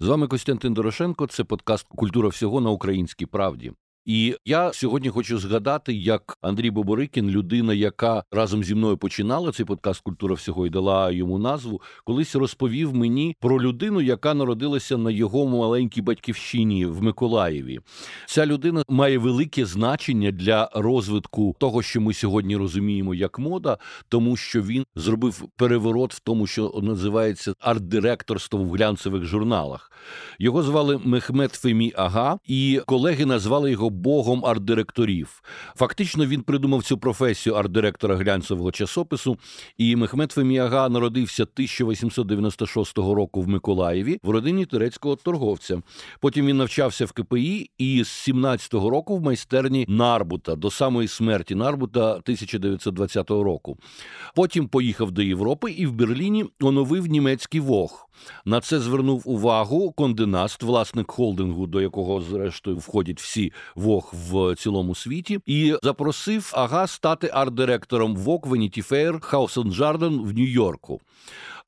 З вами Костянтин Дорошенко. Це подкаст Культура всього на українській правді. І я сьогодні хочу згадати, як Андрій Боборикін, людина, яка разом зі мною починала цей подкаст Культура всього і дала йому назву, колись розповів мені про людину, яка народилася на його маленькій батьківщині в Миколаєві. Ця людина має велике значення для розвитку того, що ми сьогодні розуміємо як мода, тому що він зробив переворот в тому, що називається арт-директорство в глянцевих журналах. Його звали Мехмед Фемі Ага, і колеги назвали його богом арт-директорів. Фактично він придумав цю професію арт-директора глянцевого часопису. І Мехмед Феміага народився 1896 року в Миколаєві в родині турецького торговця. Потім він навчався в КПІ і з 17-го року в майстерні Нарбута до самої смерті Нарбута 1920 року. Потім поїхав до Європи і в Берліні оновив німецький вог. На це звернув увагу Condé Nast, власник холдингу, до якого зрештою входять всі Вог в цілому світі, і запросив Ага стати арт-директором Vogue, Vanity Fair, House & Garden в Нью-Йорку.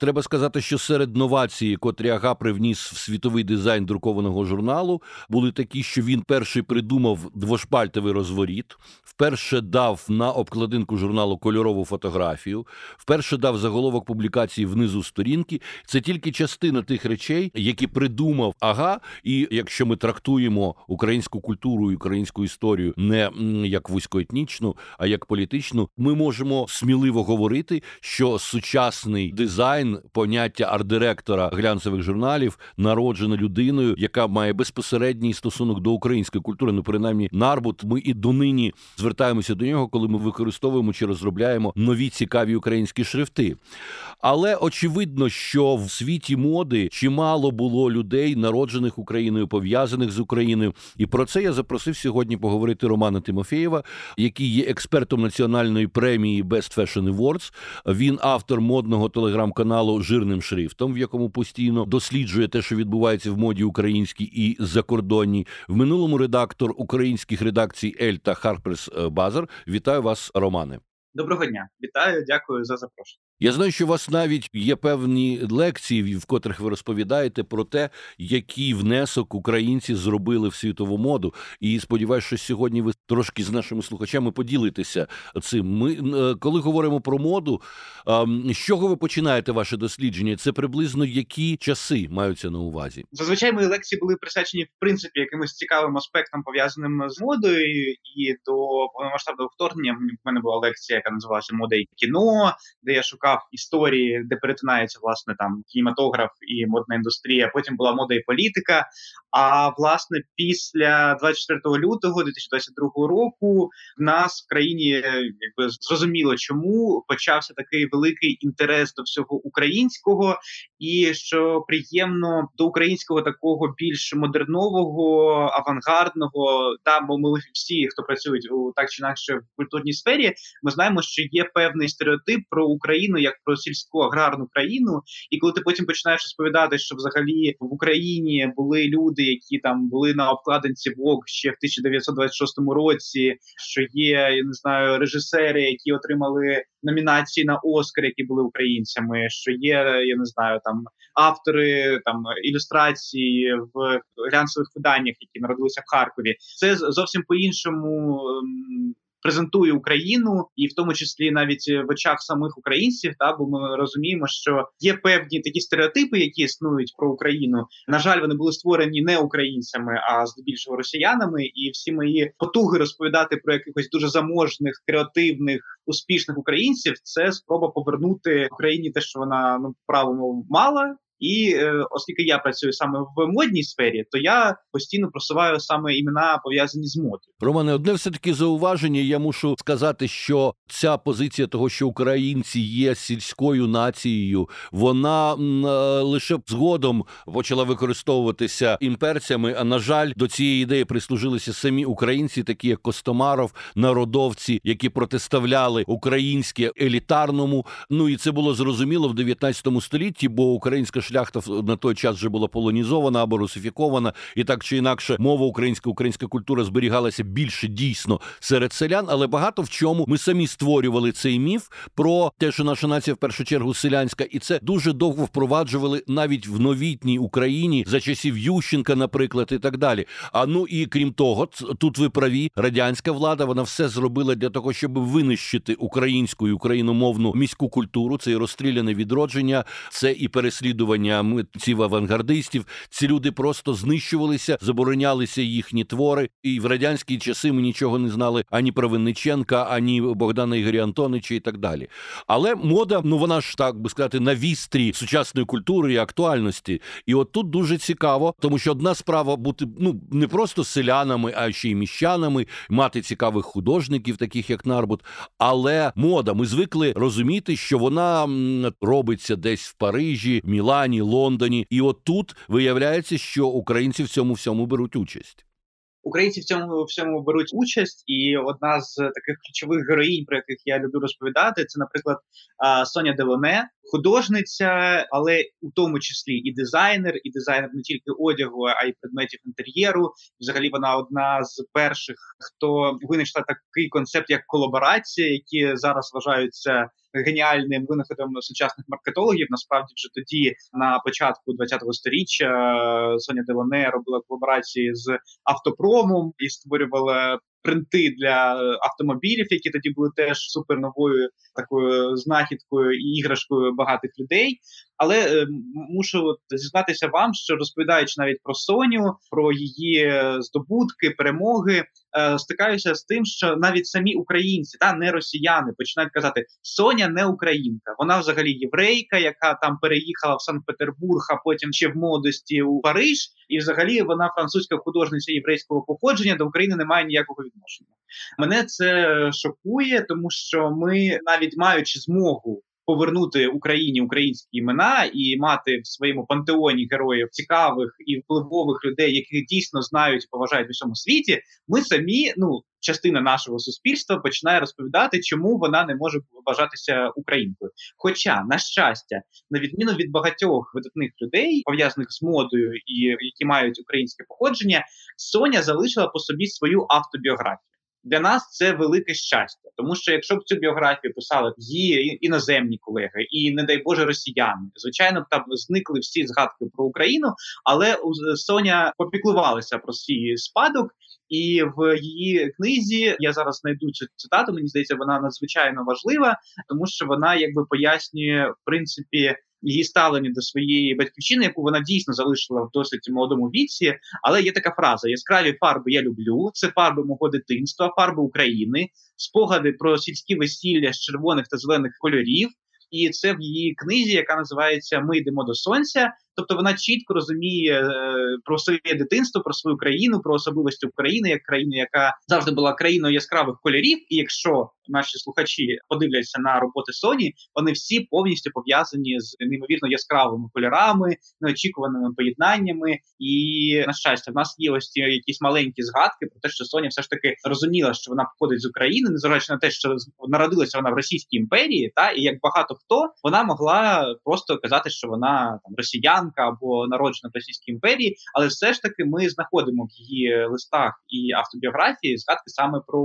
Треба сказати, що серед новацій, котрі Ага привніс в світовий дизайн друкованого журналу, були такі, що він перший придумав двошпальтовий розворот, вперше дав на обкладинку журналу кольорову фотографію, вперше дав заголовок публікації внизу сторінки. Це тільки частина тих речей, які придумав Ага. І якщо ми трактуємо українську культуру і українську історію не як вузькоетнічну, а як політичну, ми можемо сміливо говорити, що сучасний дизайн дизайн, поняття арт-директора глянцевих журналів народжено людиною, яка має безпосередній стосунок до української культури. Ну, принаймні, нарбут. Ми і донині звертаємося до нього, коли ми використовуємо чи розробляємо нові цікаві українські шрифти. Але очевидно, що в світі моди чимало було людей, народжених Україною, пов'язаних з Україною, і про це я запросив сьогодні поговорити Романа Тимофєєва, який є експертом національної премії Best Fashion Awards. Він автор модного телеграм-каналу журналу жирним шрифтом, в якому постійно досліджує те, що відбувається в моді українській і закордонній. В минулому редактор українських редакцій Elle та Harper's Bazaar. Вітаю вас, Романе. Доброго дня, вітаю, дякую за запрошення. Я знаю, що у вас навіть є певні лекції, в котрих ви розповідаєте про те, який внесок українці зробили в світову моду. І сподіваюся, що сьогодні ви трошки з нашими слухачами поділитеся цим. Ми е, коли говоримо про моду, з чого ви починаєте ваше дослідження? Це приблизно які часи маються на увазі? Зазвичай мої лекції були присвячені в принципі якимось цікавим аспектам пов'язаним з модою, і до повномасштабного вторгнення в мене була лекція, яка називалася Мода і кіно, де я шукав шукав історії, де перетинаються власне там кінематограф і модна індустрія. Потім була мода і політика. А власне, після 24 лютого 2022 року в нас в країні якби зрозуміло, чому почався такий великий інтерес до всього українського, і що приємно до українського такого більш модернового, авангардного. Та бо ми всі, хто працюють у так чи інакше в культурній сфері, ми знаємо, що є певний стереотип про Україну як про сільську аграрну країну. І коли ти потім починаєш розповідати, що взагалі в Україні були люди, які там були на обкладинці Vogue ще в 1926 році, що є я не знаю режисери, які отримали номінації на Оскар, які були українцями, що є я не знаю там автори там ілюстрації в глянцевих виданнях, які народилися в Харкові. Це зовсім по іншому. Презентує Україну, і в тому числі навіть в очах самих українців, та бо ми розуміємо, що є певні такі стереотипи, які існують про Україну. На жаль, вони були створені не українцями, а здебільшого росіянами. І всі мої потуги розповідати про якихось дуже заможних, креативних, успішних українців. Це спроба повернути Україні те, що вона ну правому мала. І е, оскільки я працюю саме в модній сфері, то я постійно просуваю саме імена пов'язані з модою. Романе, одне все таки зауваження. Я мушу сказати, що ця позиція того, що українці є сільською нацією, вона м, е, лише згодом почала використовуватися імперцями. А на жаль, до цієї ідеї прислужилися самі українці, такі як Костомаров, народовці, які протиставляли українське елітарному. Ну і це було зрозуміло в 19 столітті, бо українська шляхта на той час вже була полонізована або русифікована, і так чи інакше мова українська, українська культура зберігалася більше дійсно серед селян, але багато в чому ми самі створювали цей міф про те, що наша нація в першу чергу селянська, і це дуже довго впроваджували навіть в новітній Україні за часів Ющенка, наприклад, і так далі. А ну і крім того, тут ви праві, радянська влада вона все зробила для того, щоб винищити українську і україномовну міську культуру. Це і розстріляне відродження, це і переслідування митців авангардистів. Ці люди просто знищувалися, заборонялися їхні твори. І в радянські часи ми нічого не знали ані про Винниченка, ані Богдана Ігоря Антонича і так далі. Але мода, ну вона ж так би сказати, на вістрі сучасної культури і актуальності. І от тут дуже цікаво, тому що одна справа бути ну не просто селянами, а ще й міщанами, мати цікавих художників, таких як Нарбут. Але мода, ми звикли розуміти, що вона робиться десь в Парижі, Мілані, Лондоні, і от тут виявляється, що українці в цьому всьому беруть участь. Українці в цьому всьому беруть участь, і одна з таких ключових героїнь, про яких я люблю розповідати, це, наприклад, Соня Делоне, художниця, але у тому числі і дизайнер, і дизайнер не тільки одягу, а й предметів інтер'єру. Взагалі, вона одна з перших, хто винайшла такий концепт, як колаборація, які зараз вважаються геніальним винаходом сучасних маркетологів. Насправді, вже тоді, на початку 20-го сторіччя, Соня Делоне робила колаборації з автопромом і створювала принти для автомобілів, які тоді були теж суперновою такою знахідкою і іграшкою багатих людей. Але е, мушу зізнатися вам, що розповідаючи навіть про Соню, про її здобутки, перемоги, е, стикаюся з тим, що навіть самі українці, та не росіяни, починають казати, Соня не українка, вона взагалі єврейка, яка там переїхала в Санкт-Петербург, а потім ще в молодості у Париж, і взагалі вона французька художниця єврейського походження до України не має ніякого відношення. Мене це шокує, тому що ми навіть маючи змогу повернути Україні українські імена і мати в своєму пантеоні героїв цікавих і впливових людей, яких дійсно знають і поважають в усьому світі. Ми самі, ну частина нашого суспільства, починає розповідати, чому вона не може вважатися українкою. Хоча, на щастя, на відміну від багатьох видатних людей, пов'язаних з модою і які мають українське походження, Соня залишила по собі свою автобіографію для нас це велике щастя, тому що якщо б цю біографію писали її іноземні колеги, і не дай Боже росіяни, звичайно, б там зникли всі згадки про Україну, але Соня попіклувалася про свій спадок. І в її книзі я зараз знайду цю цитату. Мені здається, вона надзвичайно важлива, тому що вона якби пояснює в принципі її ставлення до своєї батьківщини, яку вона дійсно залишила в досить молодому віці. Але є така фраза: яскраві фарби я люблю. Це фарби мого дитинства, фарби України, спогади про сільські весілля з червоних та зелених кольорів. І це в її книзі, яка називається Ми йдемо до сонця. Тобто вона чітко розуміє е, про своє дитинство, про свою країну, про особливості України як країни, яка завжди була країною яскравих кольорів. І якщо наші слухачі подивляться на роботи Sony, вони всі повністю пов'язані з неймовірно яскравими кольорами, неочікуваними поєднаннями. І на щастя, в нас є ось ці якісь маленькі згадки про те, що Sony все ж таки розуміла, що вона походить з України, незважаючи на те, що народилася вона в Російській імперії, та і як багато хто вона могла просто казати, що вона там росіянка або народжена в Російській імперії, але все ж таки ми знаходимо в її листах і автобіографії згадки саме про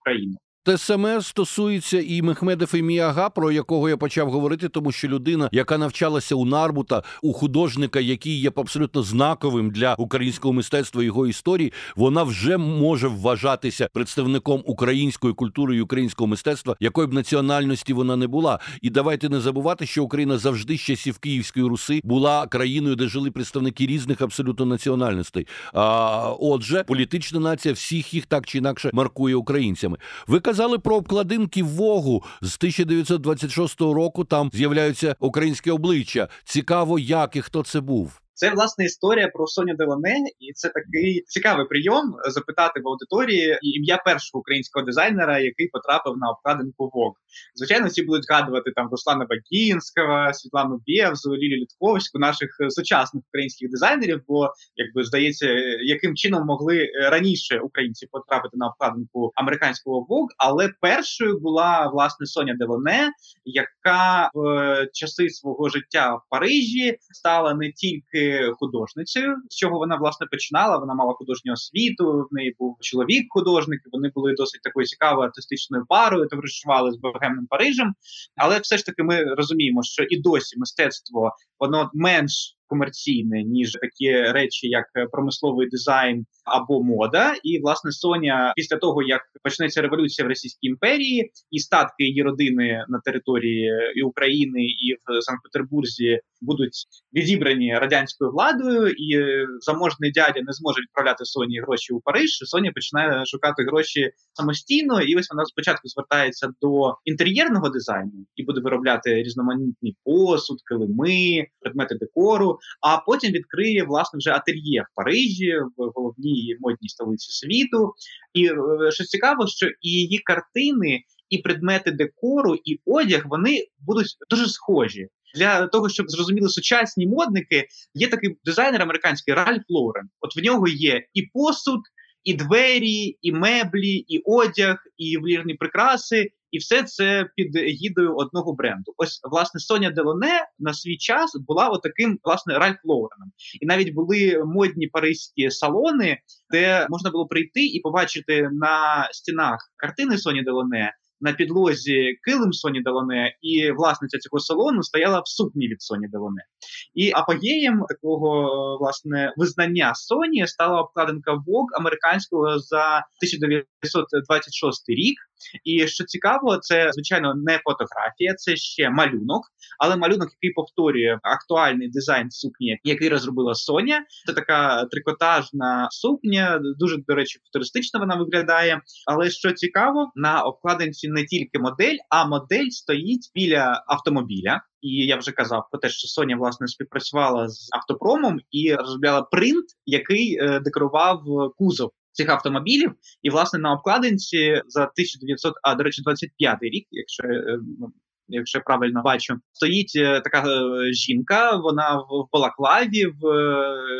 Україну. Те саме стосується і Мехмеда Феміага, про якого я почав говорити, тому що людина, яка навчалася у Нарбута, у художника, який є абсолютно знаковим для українського мистецтва його історії, вона вже може вважатися представником української культури і українського мистецтва, якої б національності вона не була. І давайте не забувати, що Україна завжди з часів Київської Руси була країною, де жили представники різних абсолютно національностей. А отже, політична нація всіх їх так чи інакше маркує українцями. Ви казали про обкладинки Вогу з 1926 року. Там з'являються українські обличчя. Цікаво, як і хто це був. Це власне історія про Соню Делане, і це такий цікавий прийом запитати в аудиторії ім'я першого українського дизайнера, який потрапив на обкладинку Vogue. Звичайно, всі будуть згадувати там Руслана Бакінського, Світлану Бєвзу, Лілі Літковську, наших сучасних українських дизайнерів. Бо якби здається, яким чином могли раніше українці потрапити на обкладинку американського Vogue, але першою була власне Соня Делоне, яка в часи свого життя в Парижі стала не тільки художницею, з чого вона власне починала. Вона мала художню освіту. В неї був чоловік, художник. Вони були досить такою цікавою артистичною парою, товаришували з богемним Парижем. Але все ж таки ми розуміємо, що і досі мистецтво воно менш комерційне, ніж такі речі, як промисловий дизайн або мода. І власне Соня, після того як почнеться революція в Російській імперії, і статки її родини на території і України і в Санкт-Петербурзі будуть відібрані радянською владою, і заможний дядя не зможе відправляти Соні гроші у Париж. Соня починає шукати гроші самостійно, і ось вона спочатку звертається до інтер'єрного дизайну і буде виробляти різноманітні посуд, килими, предмети декору. А потім відкриє власне вже ательє в Парижі, в головній модній столиці світу. І е, що цікаво, що і її картини, і предмети декору, і одяг вони будуть дуже схожі. Для того щоб зрозуміли сучасні модники, є такий дизайнер американський Ральф Лорен. От в нього є і посуд, і двері, і меблі, і одяг, і ювелірні прикраси, і все це під гідою одного бренду. Ось власне Соня Делоне на свій час була отаким власне Ральф Лореном. І навіть були модні паризькі салони, де можна було прийти і побачити на стінах картини Соні Делоне на підлозі килим Соні Делоне, і власниця цього салону стояла в сукні від Соні Делоне. І апогеєм такого власне визнання Соні стала обкладинка Vogue американського за 1926 рік. І що цікаво, це звичайно не фотографія, це ще малюнок, але малюнок, який повторює актуальний дизайн сукні, який розробила Соня. Це така трикотажна сукня, дуже до речі, футуристично вона виглядає. Але що цікаво, на обкладинці не тільки модель, а модель стоїть біля автомобіля. І я вже казав про те, що Соня власне співпрацювала з автопромом і розробляла принт, який е, декорував кузов цих автомобілів. І власне на обкладинці за 1900, а до речі, 25 рік, якщо е, ну, якщо правильно бачу, стоїть е, така е, жінка. Вона в балаклаві, в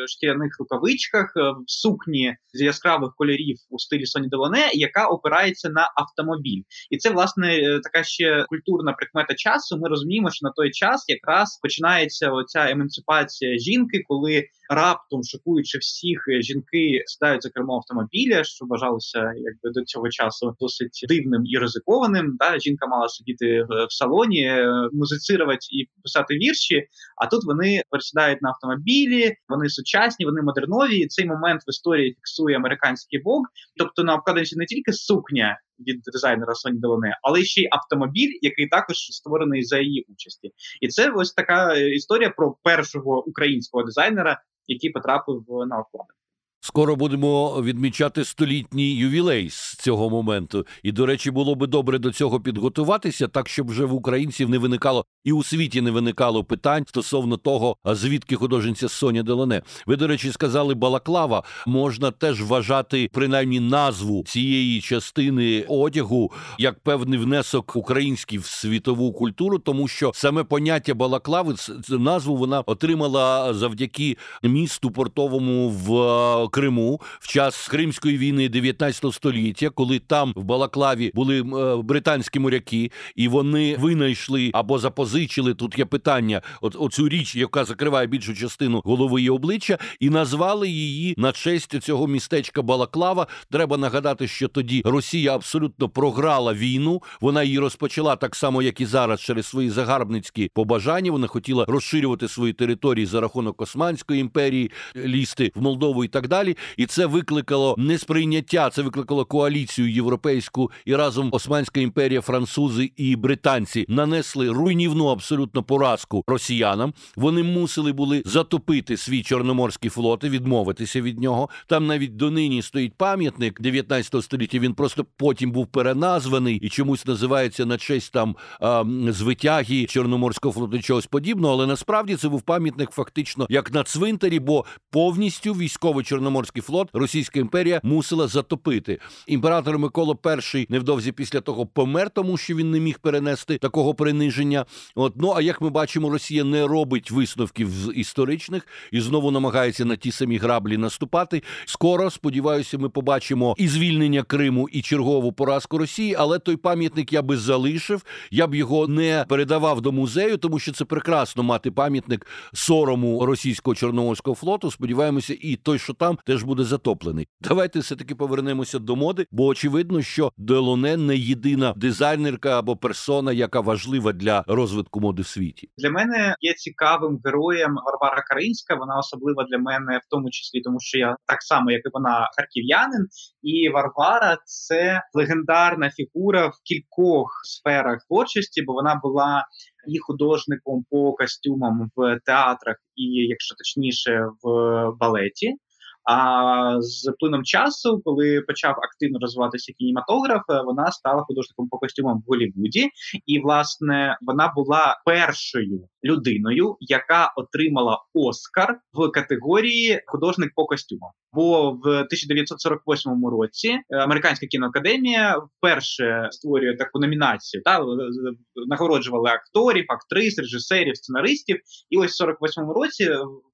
шкіряних рукавичках, в сукні з яскравих кольорів у стилі Соні Делоне, яка опирається на автомобіль, і це власне така ще культурна прикмета часу. Ми розуміємо, що на той час якраз починається оця емансипація жінки, коли раптом шокуючи всіх жінки сідають за кермо автомобіля, що вважалося якби до цього часу досить дивним і ризикованим. Да, жінка мала сидіти в салоні е, музицирувати і писати вірші. А тут вони пересідають на автомобілі, вони сучасні, вони модернові. І Цей момент в історії фіксує американський Vogue. Тобто на обкладинці не тільки сукня. Від дизайнера Соні Делоне, але ще й автомобіль, який також створений за її участі, і це ось така е, історія про першого українського дизайнера, який потрапив на обкладинку. Скоро будемо відмічати столітній ювілей з цього моменту. І, до речі, було би добре до цього підготуватися, так щоб вже в українців не виникало і у світі не виникало питань стосовно того, звідки художниця Соня Делоне. Ви, до речі, сказали Балаклава. Можна теж вважати принаймні назву цієї частини одягу як певний внесок український в світову культуру, тому що саме поняття Балаклави назву вона отримала завдяки місту портовому в. Криму в час Кримської війни 19 століття, коли там в Балаклаві були е, британські моряки, і вони винайшли або запозичили тут. Є питання: от оцю річ, яка закриває більшу частину голови і обличчя, і назвали її на честь цього містечка Балаклава. Треба нагадати, що тоді Росія абсолютно програла війну. Вона її розпочала так само, як і зараз, через свої загарбницькі побажання. Вона хотіла розширювати свої території за рахунок Османської імперії, лізти в Молдову і так далі далі. І це викликало несприйняття, це викликало коаліцію європейську і разом Османська імперія, французи і британці нанесли руйнівну абсолютно поразку росіянам. Вони мусили були затопити свій чорноморський флот і відмовитися від нього. Там навіть донині стоїть пам'ятник 19 століття. Він просто потім був переназваний і чомусь називається на честь там а, звитяги Чорноморського флоту чогось подібного. Але насправді це був пам'ятник фактично як на цвинтарі, бо повністю військовий чорноморський флот Російська імперія мусила затопити. Імператор Микола І невдовзі після того помер, тому що він не міг перенести такого приниження. От ну а як ми бачимо, Росія не робить висновків історичних і знову намагається на ті самі граблі наступати. Скоро сподіваюся, ми побачимо і звільнення Криму, і чергову поразку Росії. Але той пам'ятник я би залишив. Я б його не передавав до музею, тому що це прекрасно мати пам'ятник сорому російського чорноморського флоту. Сподіваємося, і той, що там, теж буде затоплений. Давайте все таки повернемося до моди, бо очевидно, що Делоне не єдина дизайнерка або персона, яка важлива для розвитку моди в світі. Для мене є цікавим героєм Варвара Каринська. Вона особлива для мене, в тому числі, тому що я так само, як і вона, харків'янин, і Варвара це легендарна фігура в кількох сферах творчості, бо вона була і художником по костюмам в театрах, і якщо точніше, в балеті. А з плином часу, коли почав активно розвиватися кінематограф, вона стала художником по костюмам в Голлівуді. і власне вона була першою людиною, яка отримала Оскар в категорії художник по костюмам. Бо в 1948 році американська кіноакадемія вперше створює таку номінацію. Та нагороджували акторів, актрис, режисерів, сценаристів. І ось в 48 році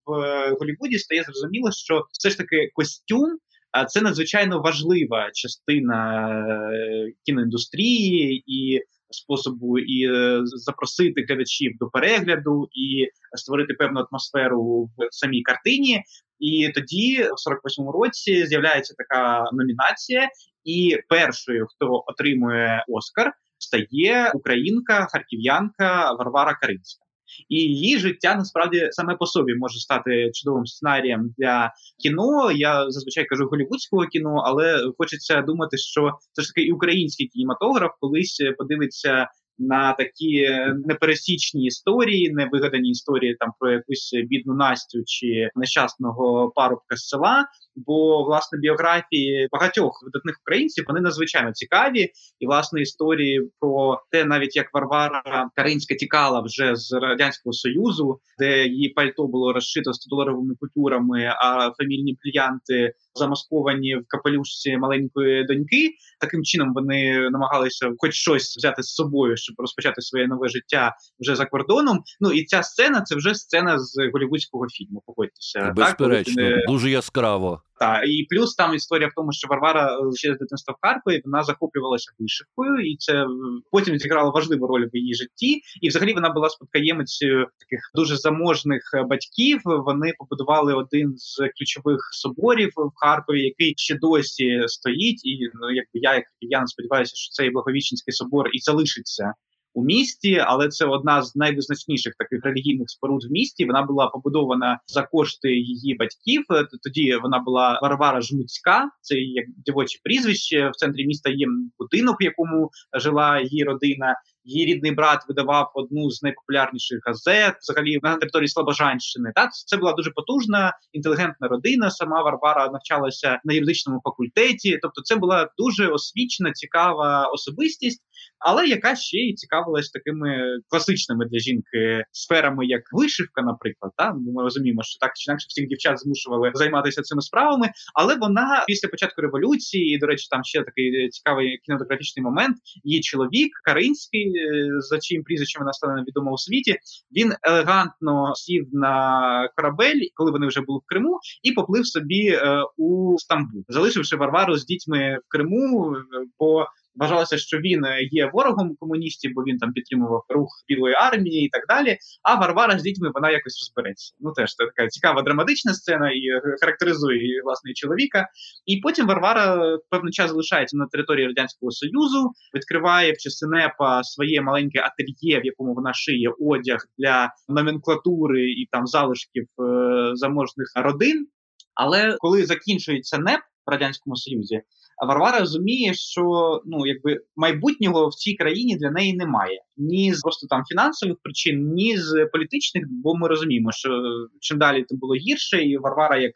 в Голлівуді стає зрозуміло, що все ж таки костюм. А це надзвичайно важлива частина е, кіноіндустрії і способу і е, запросити глядачів до перегляду, і створити певну атмосферу в самій картині. І тоді, в 48-му році, з'являється така номінація, і першою, хто отримує Оскар, стає українка, харків'янка Варвара Каринська і її життя насправді саме по собі може стати чудовим сценарієм для кіно. Я зазвичай кажу голівудського кіно, але хочеться думати, що це ж таки і український кінематограф колись подивиться на такі непересічні історії, невигадані історії там про якусь бідну Настю чи нещасного парубка з села. Бо власне біографії багатьох видатних українців вони надзвичайно цікаві, і власне історії про те, навіть як Варвара Каринська тікала вже з радянського союзу, де її пальто було розшито 100-доларовими купюрами, а фамільні пліянти замасковані в капелюшці маленької доньки. Таким чином вони намагалися хоч щось взяти з собою, щоб розпочати своє нове життя вже за кордоном. Ну і ця сцена це вже сцена з голівудського фільму. Погодьтеся, безперечно, так? дуже яскраво. Так, і плюс там історія в тому, що Варвара е, ще з дитинства в Харкові вона захоплювалася вишивкою, і це потім зіграло важливу роль в її житті. І взагалі вона була спадкоємицею таких дуже заможних е, батьків. Вони побудували один з ключових соборів в Харкові, який ще досі стоїть. І ну якби я як я сподіваюся, що цей благовіченський собор і залишиться у місті, але це одна з найвизначніших таких релігійних споруд в місті. Вона була побудована за кошти її батьків. Тоді вона була Варвара Жмуцька, це як дівоче прізвище. В центрі міста є будинок, в якому жила її родина. Її рідний брат видавав одну з найпопулярніших газет, взагалі на території Слобожанщини. Так це була дуже потужна інтелігентна родина. Сама Варвара навчалася на юридичному факультеті. Тобто, це була дуже освічена, цікава особистість, але яка ще й цікавилась такими класичними для жінки сферами, як вишивка, наприклад. Та ми розуміємо, що так чи інакше всіх дівчат змушували займатися цими справами. Але вона після початку революції, і до речі, там ще такий цікавий кінематографічний момент. Її чоловік Каринський. Е, за чиїм прізвищем вона стане відома у світі. Він елегантно сів на корабель, коли вони вже були в Криму, і поплив собі е, у Стамбул, залишивши Варвару з дітьми в Криму. бо е, Вважалося, що він є ворогом комуністів, бо він там підтримував рух білої армії і так далі. А Варвара з дітьми вона якось розбереться. Ну теж це така цікава драматична сцена і характеризує її власне чоловіка. І потім Варвара певний час залишається на території радянського союзу, відкриває в часи НЕПа своє маленьке ательє, в якому вона шиє одяг для номенклатури і там залишків е заможних родин. Але коли закінчується НЕП в радянському союзі, Варвара розуміє, що ну якби майбутнього в цій країні для неї немає ні з просто там фінансових причин, ні з політичних, бо ми розуміємо, що чим далі тим було гірше, і Варвара, як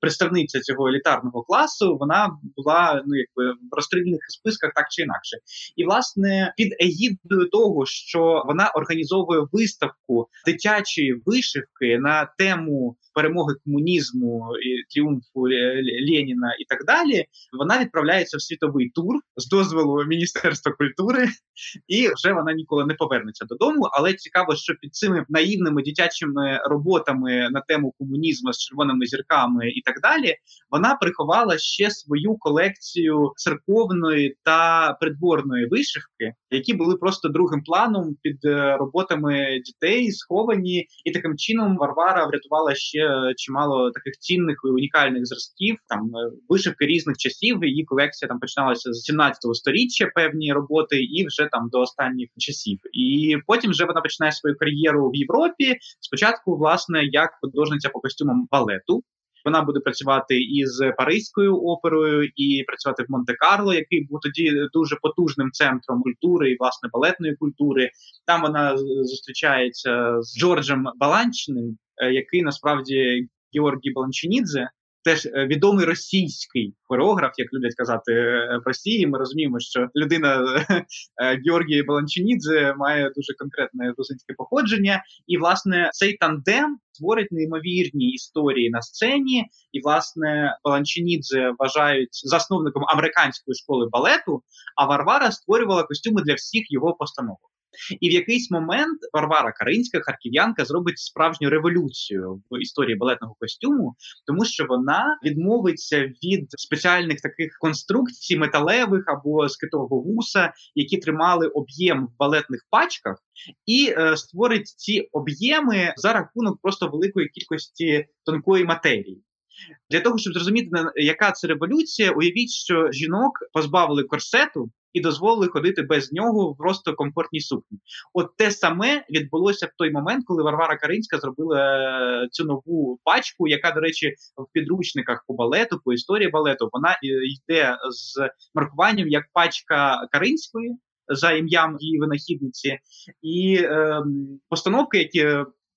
представниця цього елітарного класу, вона була ну якби в розстрільних списках так чи інакше. І власне під егідою того, що вона організовує виставку дитячої вишивки на тему перемоги комунізму і тріумфу Леніна і так далі, вона відправляється в світовий тур з дозволу Міністерства культури, і вже вона ніколи не повернеться додому. Але цікаво, що під цими наївними дитячими роботами на тему комунізму з червоними зірками і так далі, вона приховала ще свою колекцію церковної та придворної вишивки, які були просто другим планом під е, роботами дітей, сховані, і таким чином Варвара врятувала ще чимало таких цінних і унікальних зразків, там е, вишивки різних часів. Її колекція там починалася з 17 століття певні роботи, і вже там до останніх часів. І потім вже вона починає свою кар'єру в Європі. Спочатку, власне, як художниця по костюмам балету. Вона буде працювати із Паризькою оперою і працювати в Монте-Карло, який був тоді дуже потужним центром культури і власне балетної культури. Там вона зустрічається з Джорджем Баланчним, е, який насправді Георгій Баланчинідзе, теж е, відомий російський хореограф, як люблять казати е, в Росії. Ми розуміємо, що людина е, Георгія Баланчинідзе має дуже конкретне російське походження, і власне цей тандем створить неймовірні історії на сцені. І власне Баланчинідзе вважають засновником американської школи балету. А Варвара створювала костюми для всіх його постановок. І в якийсь момент Варвара Каринська, харків'янка, зробить справжню революцію в історії балетного костюму, тому що вона відмовиться від спеціальних таких конструкцій металевих або скитового вуса, які тримали об'єм в балетних пачках, і е, створить ці об'єми за рахунок просто великої кількості тонкої матерії. Для того щоб зрозуміти, яка це революція, уявіть, що жінок позбавили корсету і дозволили ходити без нього в просто комфортній сукні. От те саме відбулося в той момент, коли Варвара Каринська зробила е, цю нову пачку, яка, до речі, в підручниках по балету, по історії балету, вона е, йде з маркуванням як пачка Каринської. За ім'ям її винахідниці, і е, постановки, які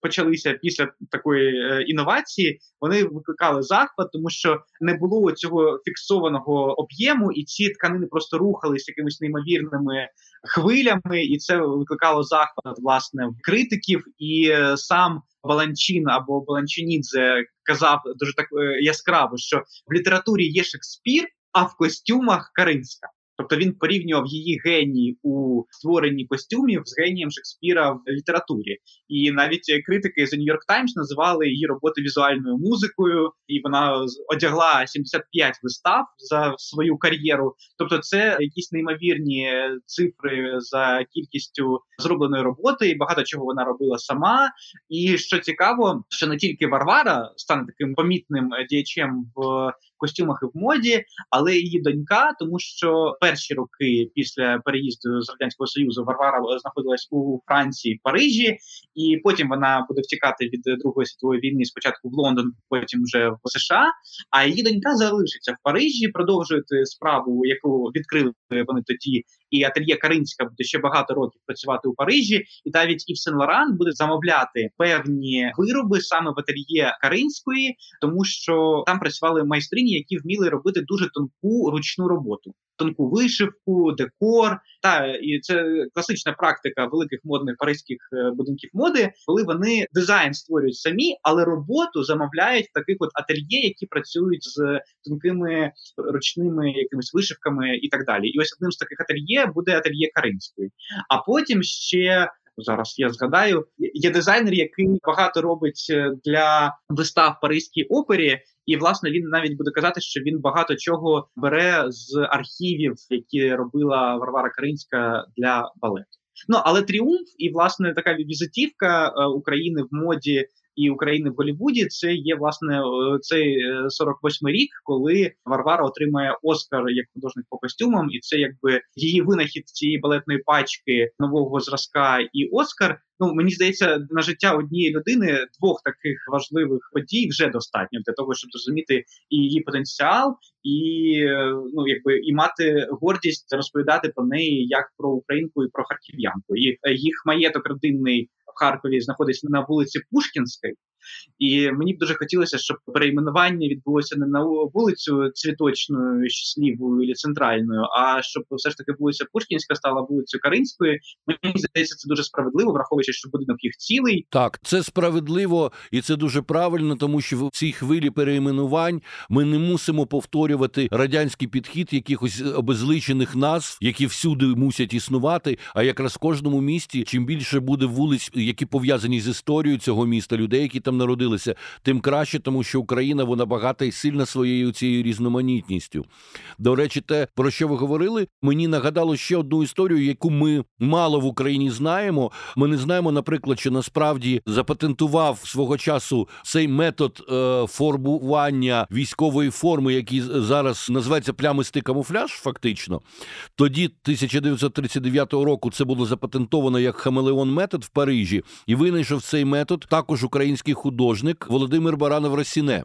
почалися після такої е, інновації, вони викликали захват, тому що не було цього фіксованого об'єму, і ці тканини просто рухались якимись неймовірними хвилями, і це викликало захват власне в критиків і е, сам. Баланчин або Баланчинідзе казав дуже так е, яскраво, що в літературі є Шекспір, а в костюмах Каринська. Тобто він порівнював її геній у створенні костюмів з генієм Шекспіра в літературі, і навіть критики з York Times називали її роботи візуальною музикою, і вона одягла 75 вистав за свою кар'єру. Тобто, це якісь неймовірні цифри за кількістю зробленої роботи, і багато чого вона робила сама. І що цікаво, що не тільки Варвара стане таким помітним діячем в костюмах і в моді, але її донька, тому що перші роки після переїзду з радянського союзу Варвара знаходилась у Франції, Парижі, і потім вона буде втікати від Другої світової війни спочатку в Лондон, потім вже в США. А її донька залишиться в Парижі, продовжувати справу, яку відкрили вони тоді, і ательє Каринська буде ще багато років працювати у Парижі, і навіть і в Сен Лоран буде замовляти певні вироби саме в ательє Каринської, тому що там працювали майстрині, які вміли робити дуже тонку ручну роботу. Тонку вишивку, декор, та і це класична практика великих модних паризьких е, будинків моди, коли вони дизайн створюють самі, але роботу замовляють в таких от ательє, які працюють з тонкими ручними якимись вишивками і так далі. І ось одним з таких ательє буде ательє Каринської. А потім ще зараз я згадаю, є дизайнер, який багато робить е, для вистав Паризькій опері. І власне він навіть буде казати, що він багато чого бере з архівів, які робила Варвара Каринська для балету. Ну але тріумф і власне така візитівка е, України в моді і України в Голлівуді, це є власне цей 48-й рік, коли Варвара отримає Оскар як художник по костюмам, і це якби її винахід цієї балетної пачки нового зразка і Оскар. Ну мені здається, на життя однієї людини двох таких важливих подій вже достатньо для того, щоб зрозуміти і її потенціал, і ну якби і мати гордість розповідати про неї як про українку і про харків'янку. І їх маєток родинний Харкові знаходиться на вулиці Пушкінській. І мені б дуже хотілося, щоб перейменування відбулося не на вулицю цвіточною, щасливою і центральною, а щоб все ж таки вулиця Пушкінська стала вулицею Каринською. Мені здається, це дуже справедливо, враховуючи, що будинок їх цілий. Так, це справедливо і це дуже правильно, тому що в цій хвилі перейменувань ми не мусимо повторювати радянський підхід якихось обезличених назв, які всюди мусять існувати. А якраз в кожному місті, чим більше буде вулиць, які пов'язані з історією цього міста, людей, які там народилися, тим краще, тому що Україна вона багата і сильна своєю цією різноманітністю. До речі, те, про що ви говорили, мені нагадало ще одну історію, яку ми мало в Україні знаємо. Ми не знаємо, наприклад, що насправді запатентував свого часу цей метод е, формування військової форми, який зараз називається плямистий камуфляж, фактично. Тоді 1939 року це було запатентовано як хамелеон метод в Парижі, і винайшов цей метод також український художник Володимир Баранов Росіне.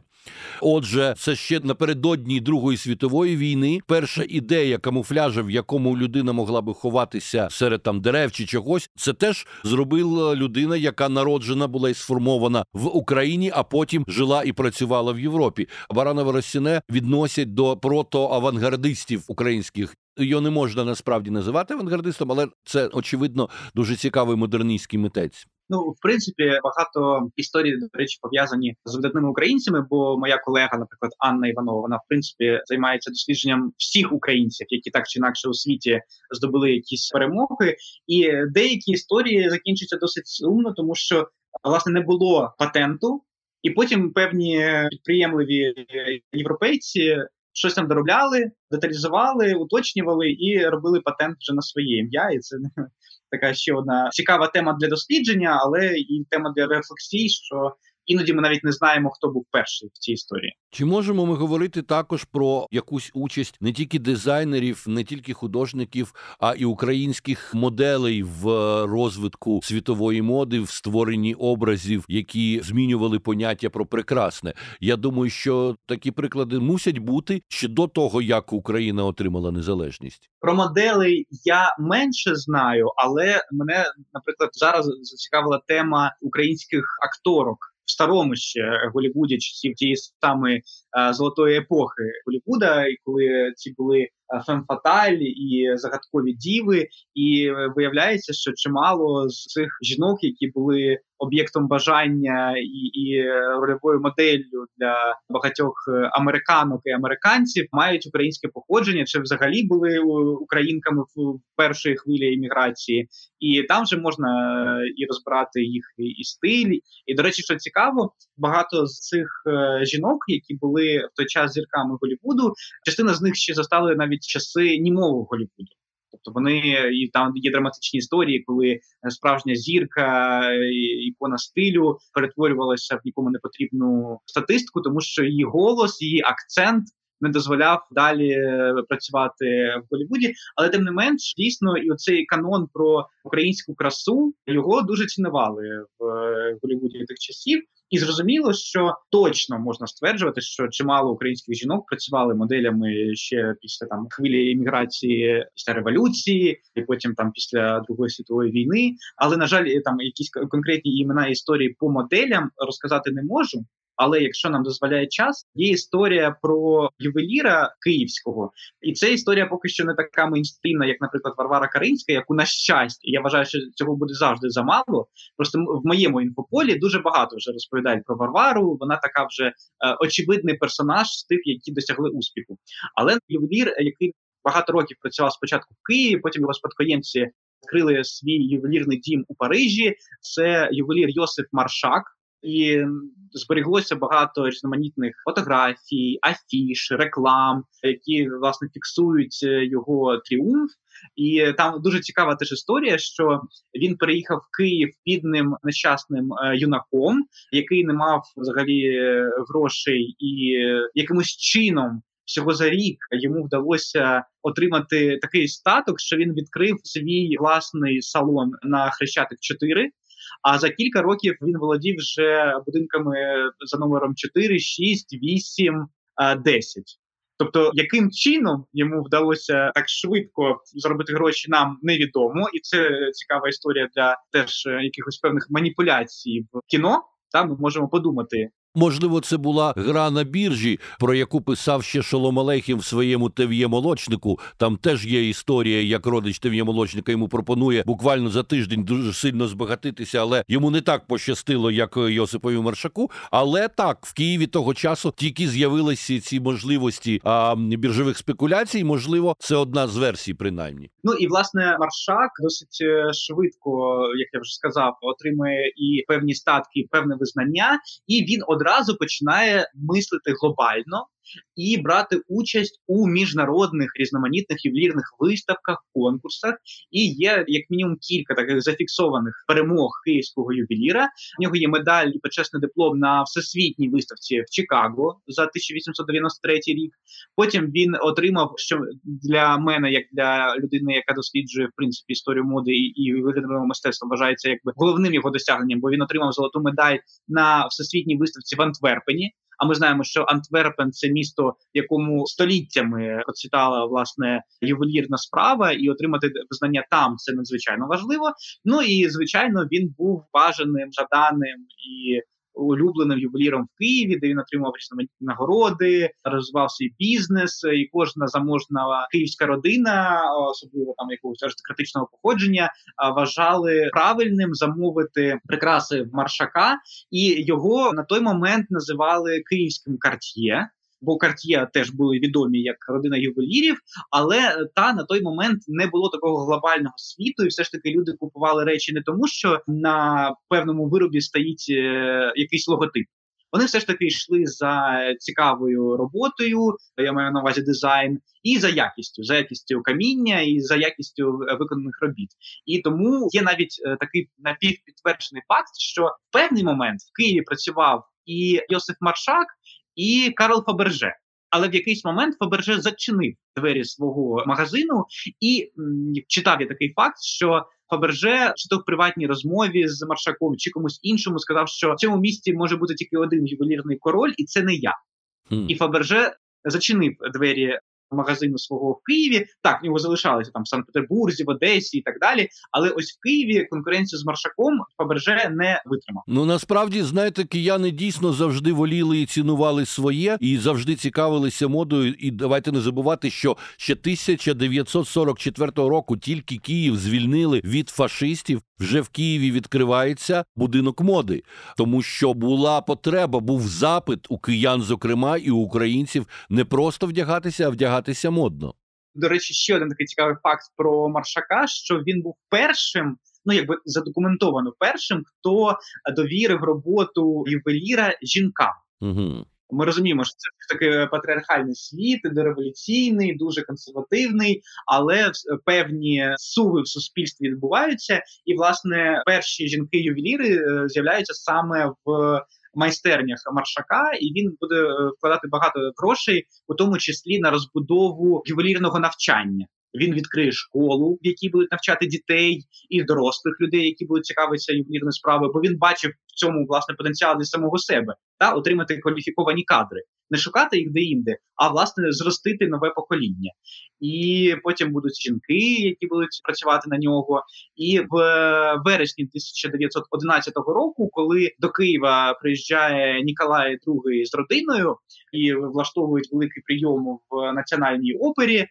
Отже, це ще напередодні Другої світової війни. Перша ідея камуфляжа, в якому людина могла би ховатися серед там дерев чи чогось, це теж зробила людина, яка народжена була і сформована в Україні, а потім жила і працювала в Європі. Баранова Росіне відносять до протоавангардистів українських. Його не можна насправді називати авангардистом, але це очевидно дуже цікавий модерністський митець. Ну, в принципі, багато історій, до речі, пов'язані з видатними українцями. Бо моя колега, наприклад, Анна Іванова, вона в принципі займається дослідженням всіх українців, які так чи інакше у світі здобули якісь перемоги, і деякі історії закінчуються досить сумно, тому що власне не було патенту, і потім певні підприємливі європейці. Щось там доробляли, деталізували, уточнювали і робили патент вже на своє ім'я, і це така ще одна цікава тема для дослідження, але і тема для рефлексії, що іноді ми навіть не знаємо, хто був перший в цій історії. Чи можемо ми говорити також про якусь участь не тільки дизайнерів, не тільки художників, а і українських моделей в розвитку світової моди, в створенні образів, які змінювали поняття про прекрасне? Я думаю, що такі приклади мусять бути ще до того, як Україна отримала незалежність. Про моделей я менше знаю, але мене, наприклад, зараз зацікавила тема українських акторок старому ще Голівуді часів тієї самої е, золотої епохи Голівуда, і коли ці були фемфаталь і загадкові діви, і виявляється, що чимало з цих жінок, які були об'єктом бажання і і рольовою моделлю для багатьох американок і американців, мають українське походження, чи взагалі були українками в першої хвилі імміграції, і там вже можна і розбирати їх і стиль. І до речі, що цікаво, багато з цих е, жінок, які були в той час зірками Голівуду, частина з них ще застали навіть часи німого Голлівуду. Тобто вони і там є драматичні історії, коли е, справжня зірка, е, ікона стилю перетворювалася в нікому не потрібну статистику, тому що її голос, її акцент не дозволяв далі е, працювати в Голлівуді. Але тим не менш, дійсно, і оцей канон про українську красу його дуже цінували в Голлівуді тих часів. І зрозуміло, що точно можна стверджувати, що чимало українських жінок працювали моделями ще після там хвилі імміграції після революції, і потім там після Другої світової війни. Але на жаль, там якісь конкретні імена історії по моделям розказати не можу. Але якщо нам дозволяє час, є історія про ювеліра київського, і це історія поки що не така мейнстрімна, як, наприклад, Варвара Каринська, яку на щастя, я вважаю, що цього буде завжди замало. Просто в моєму інфополі дуже багато вже розповідають про Варвару. Вона така вже е, очевидний персонаж з тих, які досягли успіху. Але ювелір, який багато років працював спочатку в Києві, потім його спадкоємці відкрили свій ювелірний дім у Парижі. Це ювелір Йосиф Маршак. І збереглося багато різноманітних фотографій, афіш, реклам, які власне фіксують е, його тріумф. І там дуже цікава теж історія, що він переїхав в Київ підним нещасним е, юнаком, який не мав взагалі е, грошей, і якимось чином всього за рік йому вдалося отримати такий статок, що він відкрив свій власний салон на Хрещатик 4, а за кілька років він володів вже будинками за номером 4, 6, 8, 10. Тобто, яким чином йому вдалося так швидко зробити гроші, нам невідомо, і це цікава історія для теж якихось певних маніпуляцій в кіно. Та ми можемо подумати, Можливо, це була гра на біржі, про яку писав ще Шолом Алейхім в своєму тев'є молочнику. Там теж є історія, як родич тев'є молочника йому пропонує буквально за тиждень дуже сильно збагатитися, але йому не так пощастило, як Йосипові Маршаку. Але так в Києві того часу тільки з'явилися ці можливості а, біржових спекуляцій. Можливо, це одна з версій, принаймні. Ну і власне Маршак досить е, швидко, як я вже сказав, отримує і певні статки, певне визнання, і він одразу починає мислити глобально і брати участь у міжнародних різноманітних ювелірних виставках, конкурсах. І є як мінімум кілька таких зафіксованих перемог київського ювеліра. У нього є медаль і почесний диплом на всесвітній виставці в Чикаго за 1893 рік. Потім він отримав, що для мене, як для людини, яка досліджує в принципі історію моди і виглядового мистецтва, вважається якби головним його досягненням, бо він отримав золоту медаль на всесвітній виставці в Антверпені. А ми знаємо, що Антверпен це місто, якому століттями процвітала власне ювелірна справа, і отримати визнання там це надзвичайно важливо. Ну і звичайно, він був бажаним, жаданим і улюбленим ювеліром в Києві, де він отримав різноманітні нагороди, розвивав свій бізнес, і кожна заможна київська родина, особливо там якогось аристократичного походження, вважали правильним замовити прикраси маршака, і його на той момент називали київським карт'є бо Карт'є теж були відомі як родина ювелірів, але та на той момент не було такого глобального світу, і все ж таки люди купували речі не тому, що на певному виробі стоїть е, якийсь логотип. Вони все ж таки йшли за цікавою роботою, я маю на увазі дизайн, і за якістю, за якістю каміння, і за якістю виконаних робіт. І тому є навіть е, такий напівпідтверджений факт, що в певний момент в Києві працював і Йосиф Маршак, і Карл Фаберже. Але в якийсь момент Фаберже зачинив двері свого магазину і м, читав я такий факт, що Фаберже чи то в приватній розмові з Маршаком, чи комусь іншому сказав, що в цьому місті може бути тільки один ювелірний король, і це не я. Mm. І Фаберже зачинив двері магазину свого в Києві. Так, в нього залишалися там в Санкт-Петербурзі, в Одесі і так далі. Але ось в Києві конкуренцію з Маршаком Фаберже не витримав. Ну насправді знаєте, кияни дійсно завжди воліли і цінували своє, і завжди цікавилися модою. І давайте не забувати, що ще 1944 року тільки Київ звільнили від фашистів. Вже в Києві відкривається будинок моди, тому що була потреба, був запит у киян, зокрема, і у українців не просто вдягатися, а вдягатися модно. До речі, ще один такий цікавий факт про Маршака: що він був першим, ну якби задокументовано першим, хто довірив роботу ювеліра жінкам. Угу. Ми розуміємо, що це такий патріархальний світ, дореволюційний, дуже консервативний, але певні суви в суспільстві відбуваються, і власне перші жінки-ювеліри е, з'являються саме в майстернях маршака, і він буде е, вкладати багато грошей, у тому числі на розбудову ювелірного навчання. Він відкриє школу, в якій будуть навчати дітей і дорослих людей, які будуть цікавитися ювелірною справою, бо він бачив в цьому власне потенціал для самого себе та отримати кваліфіковані кадри, не шукати їх де-інде, а власне зростити нове покоління. І потім будуть жінки, які будуть працювати на нього. І в вересні 1911 року, коли до Києва приїжджає Ніколай II з родиною і влаштовують великий прийом в національній опері.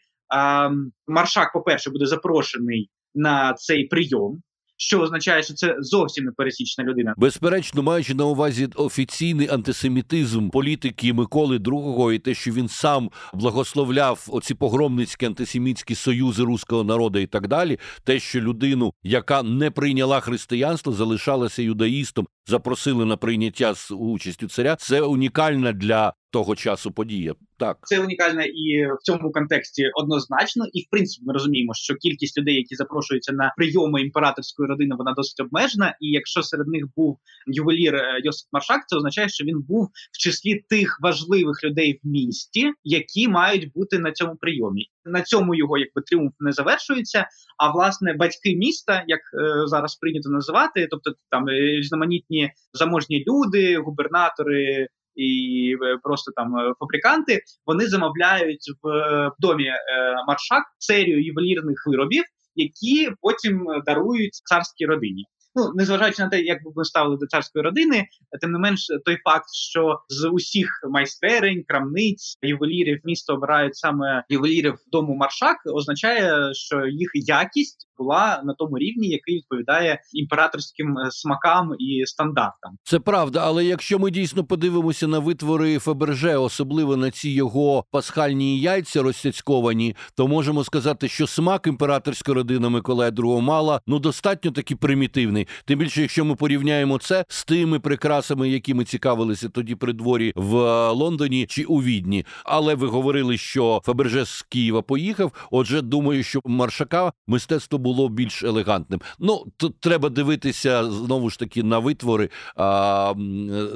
Маршак, по перше, буде запрошений на цей прийом що означає, що це зовсім не пересічна людина. Безперечно, маючи на увазі офіційний антисемітизм політики Миколи II і те, що він сам благословляв оці погромницькі антисемітські союзи руського народу і так далі, те, що людину, яка не прийняла християнство, залишалася юдаїстом, запросили на прийняття з участю царя. Це унікальна для того часу подія. Так, це унікальне і в цьому контексті однозначно. І в принципі ми розуміємо, що кількість людей, які запрошуються на прийоми імператорської родини, вона досить обмежена. І якщо серед них був ювелір е, Йосип Маршак, це означає, що він був в числі тих важливих людей в місті, які мають бути на цьому прийомі. На цьому його якби тріумф не завершується. А власне батьки міста, як е, зараз прийнято називати, тобто там е, різноманітні заможні люди, губернатори і е, просто там е, фабриканти вони замовляють в домі е, маршак серію ювелірних виробів, які потім дарують царській родині. Ну, незважаючи на те, як би ми ставили до царської родини, тим не менш, той факт, що з усіх майстерень, крамниць, ювелірів місто обирають саме ювелірів дому маршак, означає, що їх якість була на тому рівні, який відповідає імператорським е, смакам і стандартам. Це правда, але якщо ми дійсно подивимося на витвори Фаберже, особливо на ці його пасхальні яйця розсяцьковані, то можемо сказати, що смак імператорська родина Миколая II мала ну достатньо таки примітивний. Тим більше, якщо ми порівняємо це з тими прикрасами, якими цікавилися тоді при дворі в е, Лондоні чи у Відні. Але ви говорили, що Фаберже з Києва поїхав. Отже, думаю, що маршака мистецтво було більш елегантним. Ну тут треба дивитися знову ж таки на витвори. А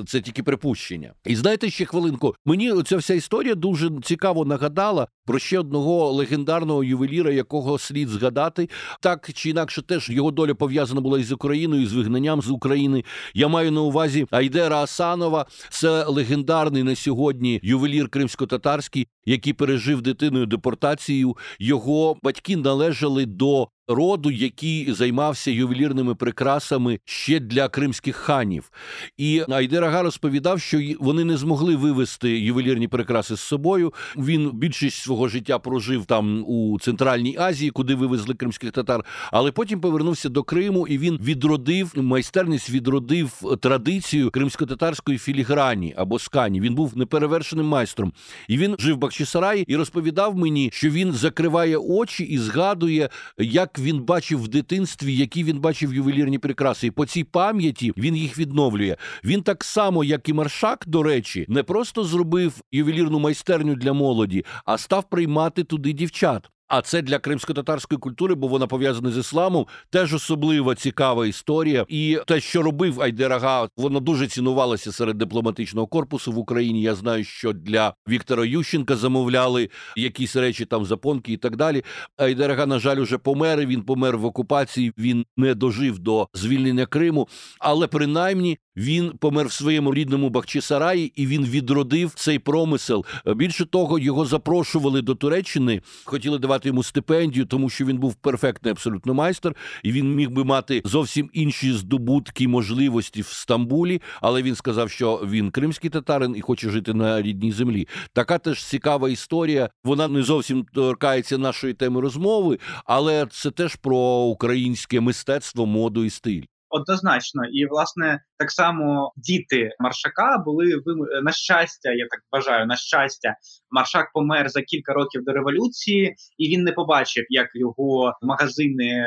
це тільки припущення. І знаєте ще хвилинку. Мені ця вся історія дуже цікаво нагадала про ще одного легендарного ювеліра, якого слід згадати, так чи інакше, теж його доля пов'язана була із Україною, з вигнанням з України. Я маю на увазі Айдера Асанова. Це легендарний на сьогодні ювелір кримсько-татарський, який пережив дитиною депортацію. Його батьки належали до роду, який займався ювелірними прикрасами ще для кримських ханів. І Айдер Ага розповідав, що вони не змогли вивезти ювелірні прикраси з собою. Він більшість свого життя прожив там у Центральній Азії, куди вивезли кримських татар. Але потім повернувся до Криму і він відродив майстерність, відродив традицію кримсько-татарської філіграні або скані. Він був неперевершеним майстром. І він жив в Бахчисараї і розповідав мені, що він закриває очі і згадує, як він бачив в дитинстві, які він бачив ювелірні прикраси. І по цій пам'яті він їх відновлює. Він так само, як і Маршак, до речі, не просто зробив ювелірну майстерню для молоді, а став приймати туди дівчат. А це для кримсько-татарської культури, бо вона пов'язана з ісламом. Теж особлива цікава історія. І те, що робив Айдерага, воно дуже цінувалося серед дипломатичного корпусу в Україні. Я знаю, що для Віктора Ющенка замовляли якісь речі, там запонки і так далі. Айдерага, на жаль, уже помер. Він помер в окупації. Він не дожив до звільнення Криму, але принаймні він помер в своєму рідному Бахчисараї, і він відродив цей промисел. Більше того, його запрошували до Туреччини, хотіли давати йому стипендію, тому що він був перфектний абсолютно майстер, і він міг би мати зовсім інші здобутки, можливості в Стамбулі. Але він сказав, що він кримський татарин і хоче жити на рідній землі. Така теж цікава історія. Вона не зовсім торкається нашої теми розмови, але це теж про українське мистецтво, моду і стиль. Однозначно, і власне так само діти маршака були на щастя. Я так вважаю, на щастя, маршак помер за кілька років до революції, і він не побачив, як його магазини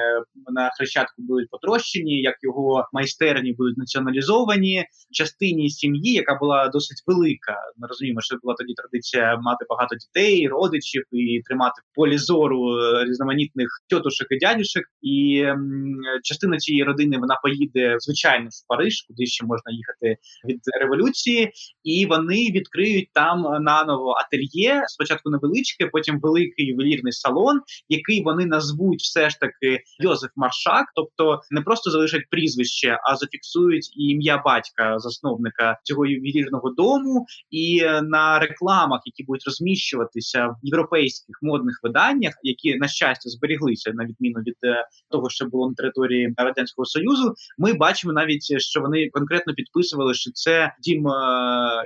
на хрещатку будуть потрощені, як його майстерні будуть націоналізовані. Частині сім'ї, яка була досить велика. Ми розуміємо, що була тоді традиція мати багато дітей, родичів і тримати в полі зору різноманітних тьотушек і дядюшек. І частина цієї родини вона поїде звичайно в Париж, куди ще можна їхати від революції, і вони відкриють там наново ательє. Спочатку невеличке, потім великий ювелірний салон, який вони назвуть все ж таки Йозеф Маршак, тобто не просто залишать прізвище, а зафіксують і ім'я батька засновника цього ювелірного дому. І на рекламах, які будуть розміщуватися в європейських модних виданнях, які на щастя зберіглися на відміну від е, того, що було на території радянського союзу, ми бачимо навіть що вони конкретно підписували, що це дім е,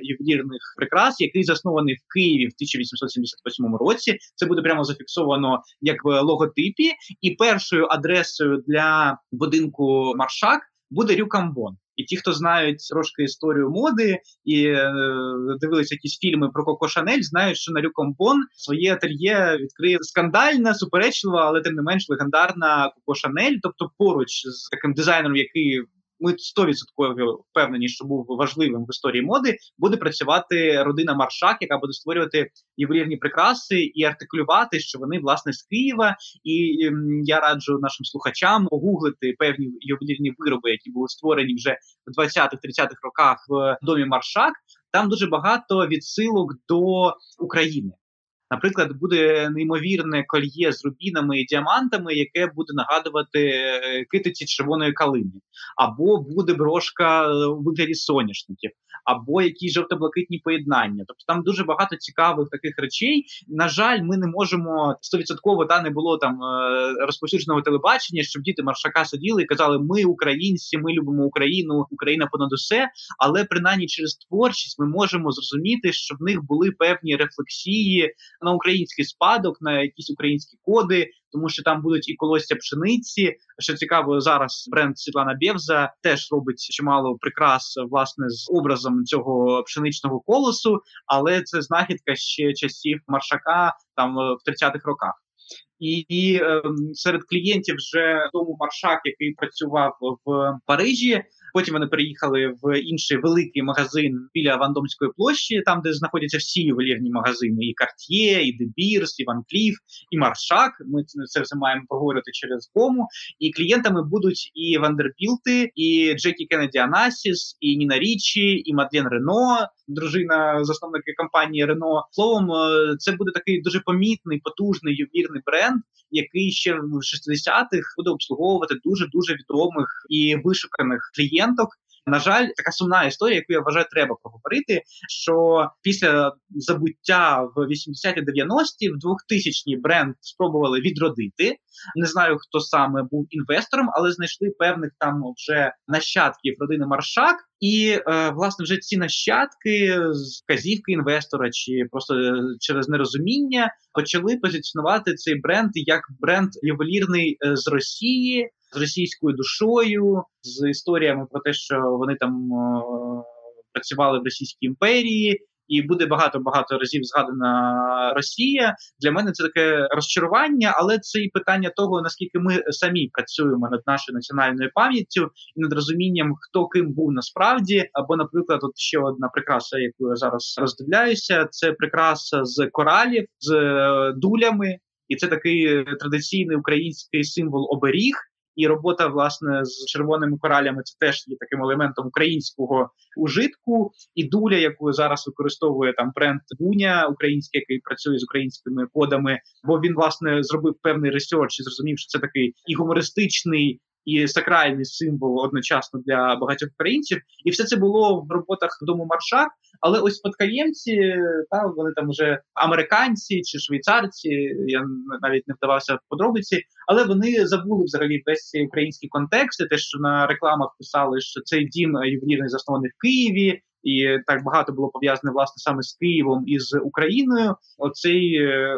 ювелірних прикрас, який заснований в Києві в 1878 році. Це буде прямо зафіксовано як в логотипі, і першою адресою для будинку Маршак буде Рю Камбон. І ті, хто знають трошки історію моди і е, дивилися якісь фільми про Коко Шанель, знають, що на Рю Камбон своє ательє відкриє скандальна, суперечлива, але тим не менш легендарна Коко Шанель. Тобто, поруч з таким дизайнером, який ми 100% впевнені, що був важливим в історії моди, буде працювати родина Маршак, яка буде створювати ювелірні прикраси і артикулювати, що вони власне з Києва. І ем, я раджу нашим слухачам погуглити певні ювелірні вироби, які були створені вже в 20-30-х роках в домі Маршак. Там дуже багато відсилок до України. Наприклад, буде неймовірне кольє з рубінами і діамантами, яке буде нагадувати е, китиці червоної калини, або буде брошка у вигляді соняшників, або якісь жовто-блакитні поєднання. Тобто там дуже багато цікавих таких речей. На жаль, ми не можемо стовідсотково та не було там е, розповсюдженого телебачення, щоб діти маршака сиділи і казали: Ми українці, ми любимо Україну, Україна понад усе. Але принаймні через творчість ми можемо зрозуміти, що в них були певні рефлексії на український спадок, на якісь українські коди, тому що там будуть і колосся пшениці. Що цікаво, зараз бренд Світлана Бєвза теж робить чимало прикрас власне з образом цього пшеничного колосу, але це знахідка ще часів маршака там в 30-х роках. І, і е, серед клієнтів вже дому маршак, який працював в Парижі, Потім вони переїхали в інший великий магазин біля Вандомської площі, там де знаходяться всі ювелірні магазини: і Cartier, і De Beers, і Van Cleef, і Маршак. Ми це все маємо проговорити через кому. І клієнтами будуть і Вандербілти, і Джекі Кеннеді Анасіс, і Ніна Річі, і Мадлен Рено, дружина засновника компанії Рено. Словом, е, це буде такий дуже помітний, потужний ювелірний бренд, який ще в 60-х буде обслуговувати дуже дуже відомих і вишуканих клієнток. На жаль, така сумна історія, яку я вважаю, треба проговорити. Що після забуття в 80-ті 90-ті, в 2000-ні бренд спробували відродити. Не знаю, хто саме був інвестором, але знайшли певних там вже нащадків родини Маршак. І е, власне вже ці нащадки з казівки інвестора, чи просто е, через нерозуміння почали позиціонувати цей бренд як бренд ювелірний е, з Росії, з російською душою, з історіями про те, що вони там е, працювали в Російській імперії. І буде багато багато разів згадана Росія. Для мене це таке розчарування, але це і питання того, наскільки ми самі працюємо над нашою національною пам'яттю і над розумінням, хто ким був насправді. Або, наприклад, от ще одна прикраса, яку я зараз роздивляюся, це прикраса з коралів, з е, дулями, і це такий традиційний український символ оберіг. І робота власне з червоними коралями це теж є таким елементом українського ужитку. І дуля, яку зараз використовує там бренд Буня український, який працює з українськими кодами, бо він власне зробив певний ресерч і зрозумів, що це такий і гумористичний і сакральний символ одночасно для багатьох українців, і все це було в роботах дому Маршак. Але ось спадкоємці, та вони там вже американці чи швейцарці. Я навіть не вдавався в подробиці, але вони забули взагалі весь цей український контекст. і Те, що на рекламах писали, що цей дім ювелірний заснований в Києві. І так багато було пов'язане власне саме з Києвом і з Україною. Оцей е,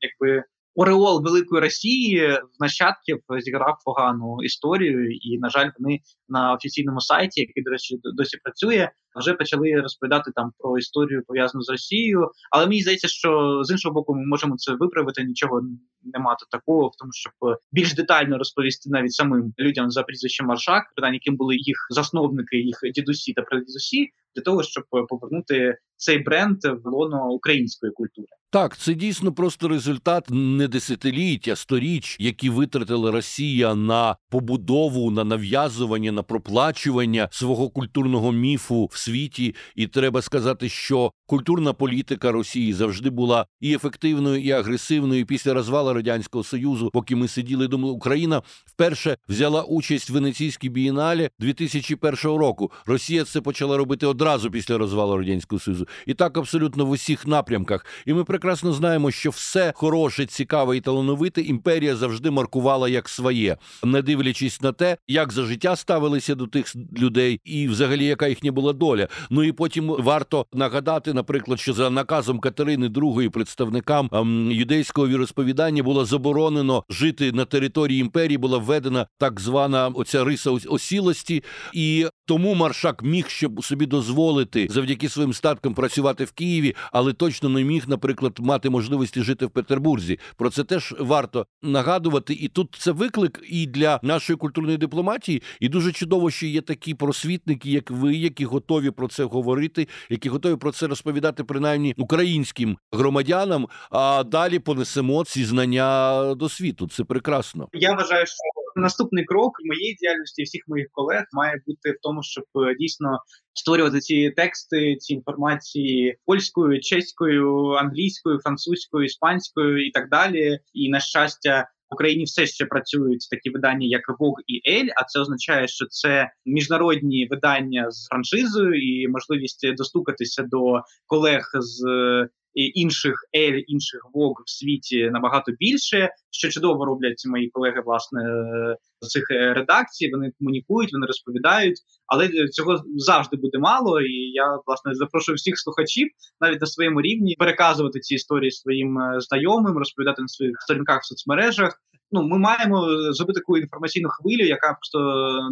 якби Ореол великої Росії в нащадків зіграв погану історію, і на жаль, вони на офіційному сайті, який до речі досі працює, вже почали розповідати там про історію пов'язану з Росією. Але мені здається, що з іншого боку, ми можемо це виправити. Нічого не мати такого, в тому, щоб більш детально розповісти навіть самим людям за прізвищем Маршак, питання, яким були їх засновники, їх дідусі та прадідусі, для того, щоб повернути цей бренд в лоно української культури. Так, це дійсно просто результат не десятиліття, сторіч, які витратила Росія на побудову, на нав'язування, на проплачування свого культурного міфу в світі. І треба сказати, що культурна політика Росії завжди була і ефективною, і агресивною. І Після розвалу радянського союзу, поки ми сиділи, думали, Україна вперше взяла участь в Венеційській бієналі 2001 року. Росія це почала робити одразу після розвалу радянського союзу, і так абсолютно в усіх напрямках. І ми прекрасно знаємо, що все хороше, цікаве і талановите імперія завжди маркувала як своє, не дивлячись на те, як за життя ставилися до тих людей, і взагалі яка їхня була доля. Ну і потім варто нагадати, наприклад, що за наказом Катерини II представникам ем, юдейського віросповідання було заборонено жити на території імперії. Була введена так звана оця риса осілості, і тому маршак міг щоб собі дозволити завдяки своїм статкам працювати в Києві, але точно не міг, наприклад, мати можливості жити в Петербурзі. Про це теж варто нагадувати. І тут це виклик і для нашої культурної дипломатії. І дуже чудово, що є такі просвітники, як ви, які готові про це говорити, які готові про це розповідати, принаймні українським громадянам. А далі понесемо ці знання до світу. Це прекрасно. Я вважаю, що наступний крок моєї діяльності всіх моїх колег має бути в тому, щоб е, дійсно створювати ці тексти, ці інформації польською, чеською, англійською, французькою, іспанською і так далі. І на щастя. В Україні все ще працюють такі видання, як Vogue і Ель, а це означає, що це міжнародні видання з франшизою і можливість достукатися до колег з інших ель, інших Vogue в світі набагато більше. Що чудово роблять мої колеги, власне, з цих редакцій. Вони комунікують, вони розповідають, але цього завжди буде мало. І я власне запрошую всіх слухачів навіть на своєму рівні переказувати ці історії своїм знайомим, розповідати на своїх сторінках в соцмережах. Ну, ми маємо зробити таку інформаційну хвилю, яка просто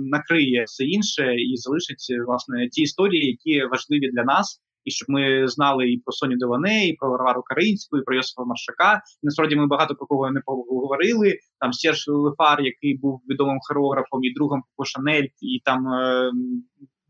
накриє все інше і залишить власне ті історії, які важливі для нас і щоб ми знали і про Соню Деване, і про Варвару Каринську, і про Йосифа Маршака. І, насправді ми багато про кого не поговорили. Там Серж Лефар, який був відомим хореографом і другом Коко Шанель, і там е,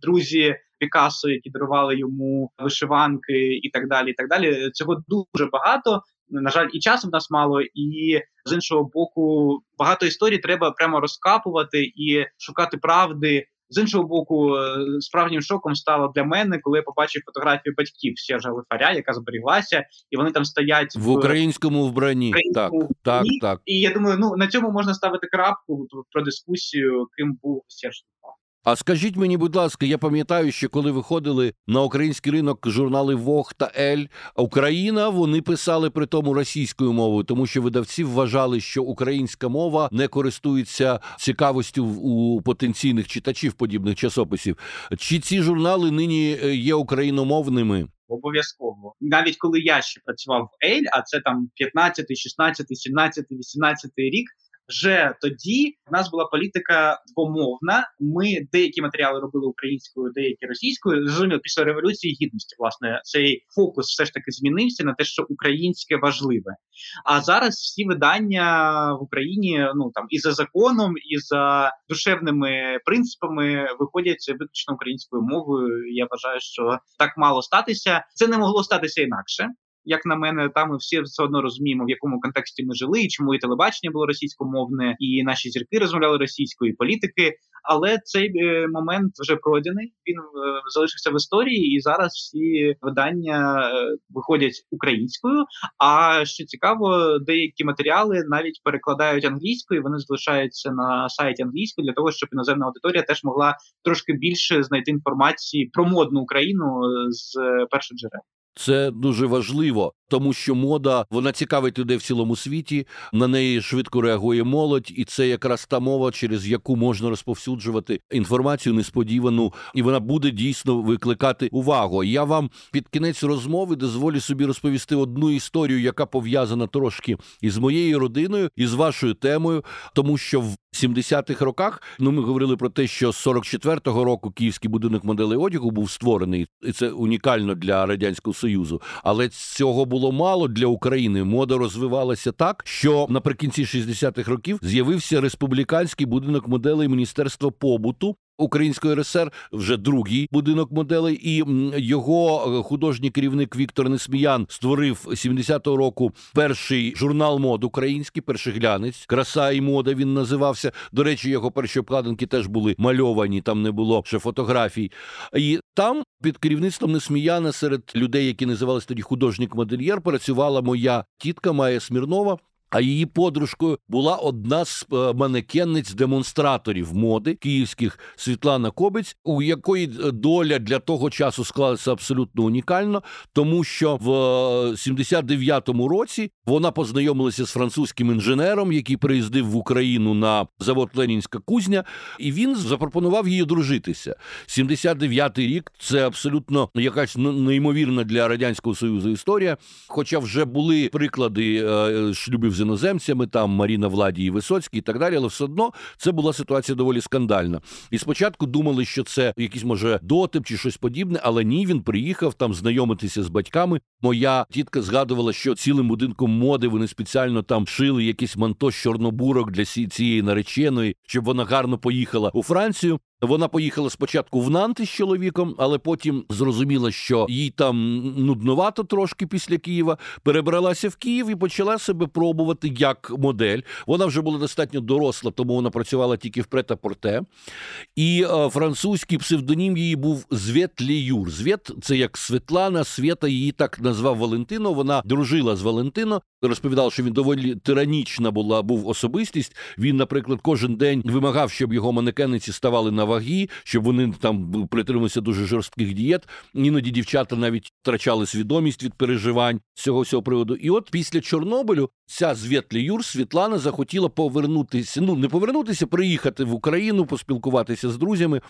друзі Пікассо, які дарували йому вишиванки, і так далі. І так далі. Цього дуже багато. На жаль, і часу в нас мало, і з іншого боку, багато історій треба прямо розкапувати і шукати правди з іншого боку, е, справжнім шоком стало для мене, коли я побачив фотографію батьків Сержа Лифаря, яка зберіглася, і вони там стоять в, в українському вбранні. Українському так, так, так. І я думаю, ну на цьому можна ставити крапку про дискусію, ким був Серж Лифар. А скажіть мені, будь ласка, я пам'ятаю, що коли виходили на український ринок журнали Vogue та Elle Україна, вони писали при тому російською мовою, тому що видавці вважали, що українська мова не користується цікавостю у потенційних читачів подібних часописів. Чи ці журнали нині е, є україномовними? Обов'язково, навіть коли я ще працював в Elle, а це там 15, 16, 17, 18 рік вже тоді в нас була політика двомовна. Ми деякі матеріали робили українською, деякі російською. Зрозуміло, після революції гідності, власне, цей фокус все ж таки змінився на те, що українське важливе. А зараз всі видання в Україні, ну там і за законом, і за душевними принципами виходять виключно українською мовою. Я вважаю, що так мало статися. Це не могло статися інакше як на мене, там ми всі все одно розуміємо, в якому контексті ми жили, і чому і телебачення було російськомовне, і наші зірки розмовляли російською, і політики. Але цей е, момент вже пройдений. Він е, залишився в історії, і зараз всі видання е, виходять українською. А що цікаво, деякі матеріали навіть перекладають англійською. Вони залишаються на сайті англійською для того, щоб іноземна аудиторія теж могла трошки більше знайти інформації про модну Україну з перших джерел. Це дуже важливо, тому що мода вона цікавить людей в цілому світі. На неї швидко реагує молодь, і це якраз та мова, через яку можна розповсюджувати інформацію несподівану, і вона буде дійсно викликати увагу. Я вам під кінець розмови дозволю собі розповісти одну історію, яка пов'язана трошки із моєю родиною і з вашою темою, тому що в 70-х роках ну ми говорили про те, що з 44-го року київський будинок моделей одягу був створений, і це унікально для радянського союзу. Але цього було мало для України. Мода розвивалася так, що наприкінці 60-х років з'явився республіканський будинок моделей Міністерства побуту, Української РСР вже другий будинок моделей, і його е, художній керівник Віктор Несміян створив 70-го року перший журнал мод український, перший глянець, краса і мода. Він називався. До речі, його перші обкладинки теж були мальовані. Там не було ще фотографій. І там під керівництвом Несміяна серед людей, які називалися тоді художник-модельєр, працювала моя тітка Майя Смірнова. А її подружкою була одна з е, манекенниць демонстраторів моди київських Світлана Кобець, у якої е, доля для того часу склалася абсолютно унікально, тому що в 79-му е, році вона познайомилася з французьким інженером, який приїздив в Україну на завод Ленінська кузня, і він запропонував їй одружитися. 79-й рік це абсолютно якась неймовірна для радянського союзу історія. Хоча вже були приклади шлюбів з іноземцями, там Маріна Владі і Висоцький і так далі, але все одно це була ситуація доволі скандальна. І спочатку думали, що це якийсь може дотип чи щось подібне, але ні, він приїхав там знайомитися з батьками. Моя тітка згадувала, що цілим будинком моди вони спеціально там шили якийсь манто з чорнобурок для цієї нареченої, щоб вона гарно поїхала у Францію. Вона поїхала спочатку в Нанти з чоловіком, але потім зрозуміла, що їй там нудновато трошки після Києва. Перебралася в Київ і почала себе пробувати як модель. Вона вже була достатньо доросла, тому вона працювала тільки в прета-порте. І е, французький псевдонім її був Звет Ліюр. Звет це як Світлана, Свята її так назвав Валентино. Вона дружила з Валентино. Розповідала, що він доволі тиранічна була був особистість. Він, наприклад, кожен день вимагав, щоб його манекениці ставали на ваги, щоб вони там притримувалися дуже жорстких дієт. Іноді дівчата навіть втрачали свідомість від переживань з цього всього приводу. І от після Чорнобилю ця Звєтлі Юр Світлана захотіла повернутися. Ну не повернутися, приїхати в Україну, поспілкуватися з друзями.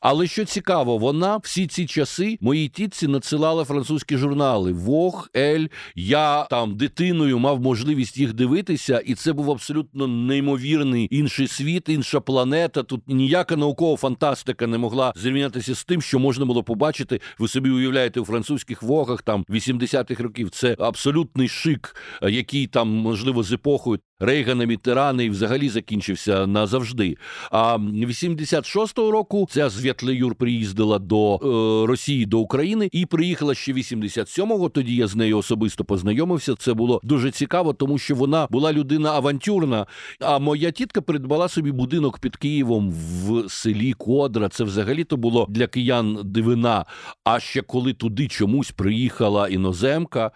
Але що цікаво, вона всі ці часи моїй тітці надсилала французькі журнали Вог, Ель. Я там дитиною мав можливість їх дивитися, і це був абсолютно неймовірний інший світ, інша планета. Тут ніяка наукова фантастика не могла зрівнятися з тим, що можна було побачити. Ви собі уявляєте у французьких вогах там 80-х років. Це абсолютний шик, який там можливо з епохою Рейгана Мітерана і взагалі закінчився назавжди. А 86-го року ця Звєтле Юр приїздила до е, Росії до України і приїхала ще 87-го. Тоді я з нею особисто познайомився. Це було дуже цікаво, тому що вона була людина авантюрна. А моя тітка придбала собі будинок під Києвом в селі Кодра. Це взагалі то було для киян дивина. А ще коли туди чомусь приїхала іноземка,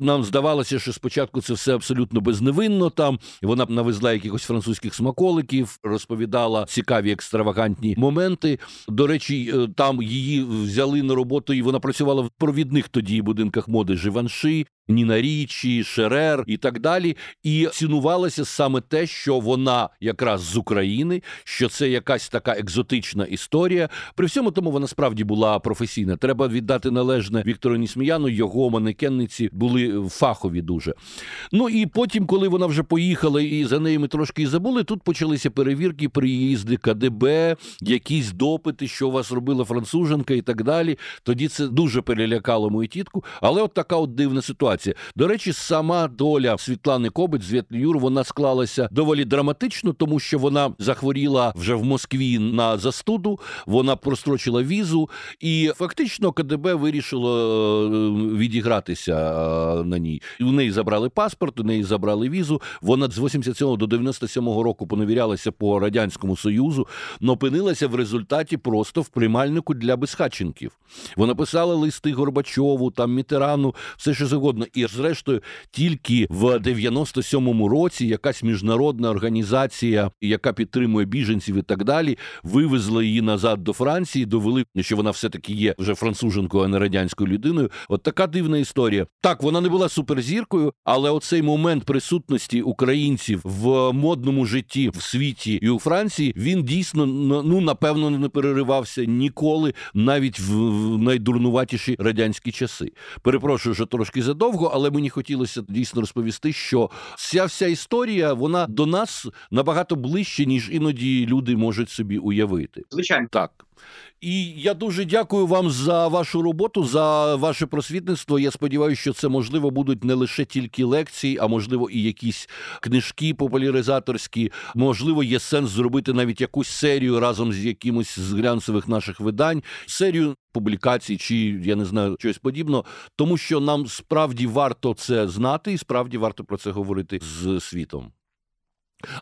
нам здавалося, що спочатку це все абсолютно безневинно там. Вона навезла якихось французьких смаколиків, розповідала цікаві екстравагантні моменти. До речі, е, там її взяли на роботу, і вона працювала в провідних тоді будинках моди Живанши. Ніна Річі, Шерер і так далі, і цінувалося саме те, що вона якраз з України, що це якась така екзотична історія. При всьому тому вона справді була професійна. Треба віддати належне Віктору Нісміяну. Його манекенниці були фахові дуже. Ну і потім, коли вона вже поїхала, і за нею трошки і забули. Тут почалися перевірки, приїзди КДБ, якісь допити, що у вас робила француженка, і так далі. Тоді це дуже перелякало мою тітку. Але от така от дивна ситуація ситуація. До речі, сама доля Світлани Кобець Світлі Юр, вона склалася доволі драматично, тому що вона захворіла вже в Москві на застуду. Вона прострочила візу, і фактично КДБ вирішило е, відігратися е, на ній. У неї забрали паспорт, у неї забрали візу. Вона з 87 до 97 року поневірялася по радянському союзу, но опинилася в результаті просто в приймальнику для безхатченків. Вона писала листи Горбачову, там Мітерану, все що завгодно завгодно. І зрештою, тільки в 97-му році якась міжнародна організація, яка підтримує біженців і так далі, вивезла її назад до Франції, довели, що вона все таки є вже француженкою, а не радянською людиною. От така дивна історія. Так, вона не була суперзіркою, але оцей момент присутності українців в модному житті в світі і у Франції він дійсно ну напевно не переривався ніколи, навіть в найдурнуватіші радянські часи. Перепрошую, що трошки задовго довго, але мені хотілося дійсно розповісти, що ця вся історія вона до нас набагато ближче, ніж іноді люди можуть собі уявити. Звичайно, так. І я дуже дякую вам за вашу роботу, за ваше просвітництво. Я сподіваюся, що це можливо будуть не лише тільки лекції, а можливо і якісь книжки популяризаторські. Можливо, є сенс зробити навіть якусь серію разом з якимось з глянцевих наших видань, серію публікацій чи я не знаю щось подібного, тому що нам справді варто це знати, і справді варто про це говорити з світом.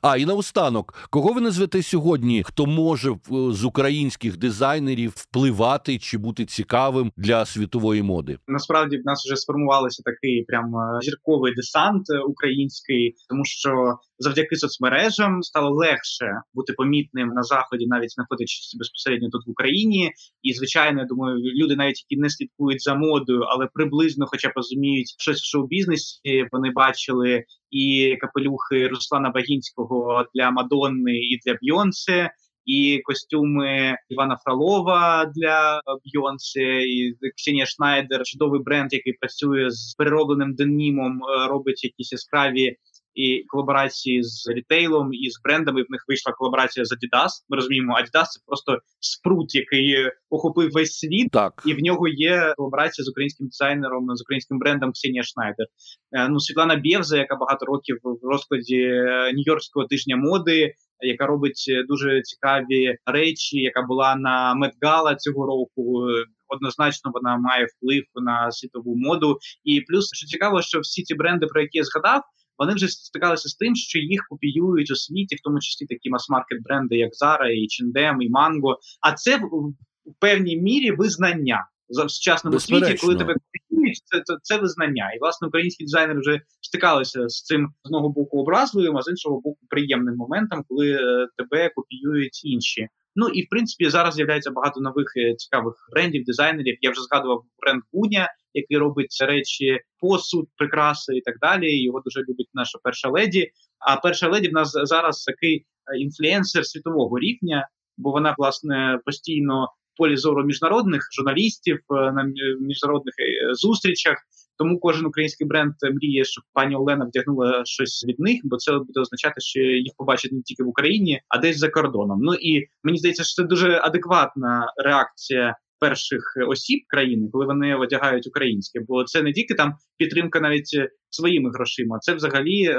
А і наостанок, кого ви назвете сьогодні, хто може з українських дизайнерів впливати чи бути цікавим для світової моди? Насправді в нас вже сформувалися такий прям е, зірковий десант е, український, тому що завдяки соцмережам стало легше бути помітним на заході, навіть знаходячись безпосередньо тут в Україні. І звичайно, я думаю, люди, навіть які не слідкують за модою, але приблизно, хоча б розуміють щось в шоу-бізнесі, вони бачили і капелюхи Руслана Багінського для Мадонни і для Бйонсе. І костюми Івана Фролова для Бйонсе, і Ксенія Шнайдер, чудовий бренд, який працює з переробленим денімом, робить якісь яскраві і колаборації з рітейлом і з брендами. В них вийшла колаборація з Adidas. Ми розуміємо, Adidas – це просто спрут, який охопив весь світ, так і в нього є колаборація з українським дизайнером, з українським брендом Ксенія Шнайдер. Е, ну Світлана Бєвза, яка багато років в розкладі Нью-Йоркського тижня моди. Яка робить дуже цікаві речі, яка була на Met Gala цього року, однозначно вона має вплив на світову моду. І плюс що цікаво, що всі ці бренди, про які я згадав, вони вже стикалися з тим, що їх копіюють у світі, в тому числі такі мас-маркет бренди, як Zara, і H&M, і Mango. А це в, певній мірі визнання в сучасному світі, коли тебе копіюють, це, це це визнання. І власне українські дизайнери вже стикалися з цим з одного боку образливим, а з іншого боку, приємним моментом, коли е, тебе копіюють інші. Ну і в принципі зараз з'являється багато нових е, цікавих брендів, дизайнерів. Я вже згадував бренд Гуня, який робить речі, посуд, прикраси і так далі. Його дуже любить наша перша леді. А перша леді в нас зараз такий е, інфлюенсер світового рівня, бо вона власне постійно в полі зору міжнародних журналістів е, на міжнародних зустрічах. Тому кожен український бренд мріє, щоб пані Олена вдягнула щось від них, бо це буде означати, що їх побачать не тільки в Україні, а десь за кордоном. Ну і мені здається, що це дуже адекватна реакція. Перших осіб країни, коли вони одягають українське, бо це не тільки там підтримка навіть своїми грошима, це взагалі е,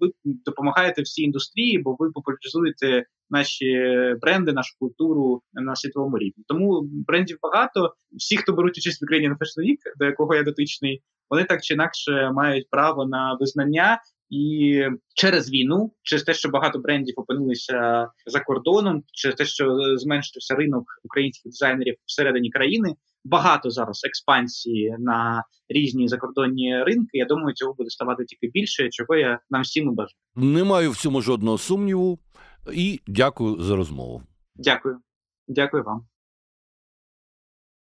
ви допомагаєте всій індустрії, бо ви популяризуєте наші бренди, нашу культуру на світовому рівні. Тому брендів багато. Всі, хто беруть участь в на Fashion Week, до якого я дотичний, вони так чи інакше мають право на визнання. І через війну, через те, що багато брендів опинилися за кордоном, через те, що зменшився ринок українських дизайнерів всередині країни, багато зараз експансії на різні закордонні ринки. Я думаю, цього буде ставати тільки більше, чого я нам всім бажаю. Не маю в цьому жодного сумніву, і дякую за розмову. Дякую, дякую вам.